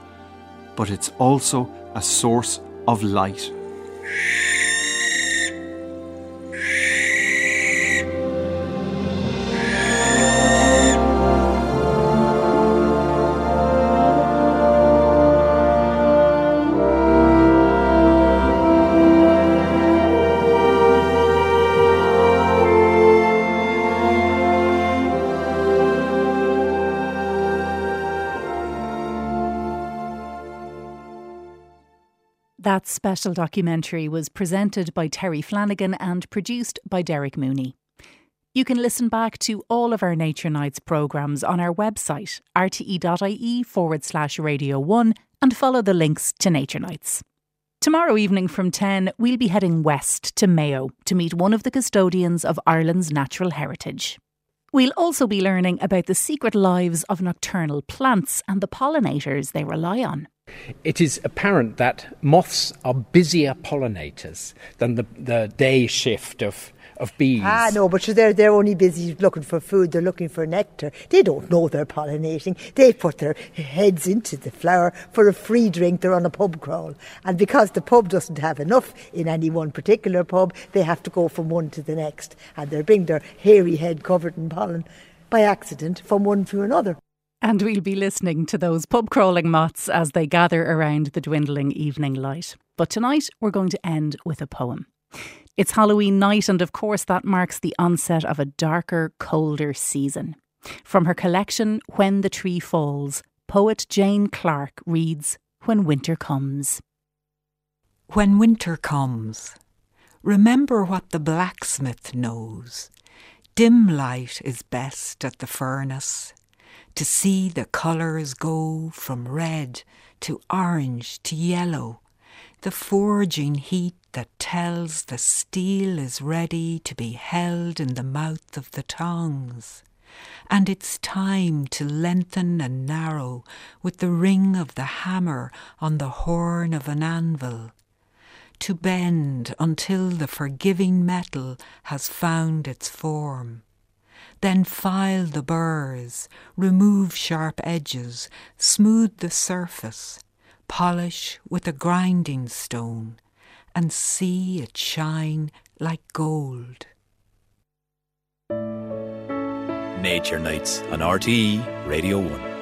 but it's also a source of light. Special documentary was presented by Terry Flanagan and produced by Derek Mooney. You can listen back to all of our Nature Nights programmes on our website, rte.ie forward slash radio 1, and follow the links to Nature Nights. Tomorrow evening from 10, we'll be heading west to Mayo to meet one of the custodians of Ireland's natural heritage. We'll also be learning about the secret lives of nocturnal plants and the pollinators they rely on. It is apparent that moths are busier pollinators than the, the day shift of of bees. Ah, no, but they're, they're only busy looking for food, they're looking for nectar. They don't know they're pollinating. They put their heads into the flower for a free drink, they're on a pub crawl. And because the pub doesn't have enough in any one particular pub, they have to go from one to the next. And they bring their hairy head covered in pollen by accident from one to another. And we'll be listening to those pub crawling moths as they gather around the dwindling evening light. But tonight we're going to end with a poem. It's Halloween night, and of course, that marks the onset of a darker, colder season. From her collection, When the Tree Falls, poet Jane Clarke reads When Winter Comes. When winter comes, remember what the blacksmith knows. Dim light is best at the furnace, to see the colours go from red to orange to yellow, the forging heat that tells the steel is ready to be held in the mouth of the tongs. And it's time to lengthen and narrow with the ring of the hammer on the horn of an anvil, to bend until the forgiving metal has found its form. Then file the burrs, remove sharp edges, smooth the surface, polish with a grinding stone, and see it shine like gold. Nature Nights on RTE Radio 1.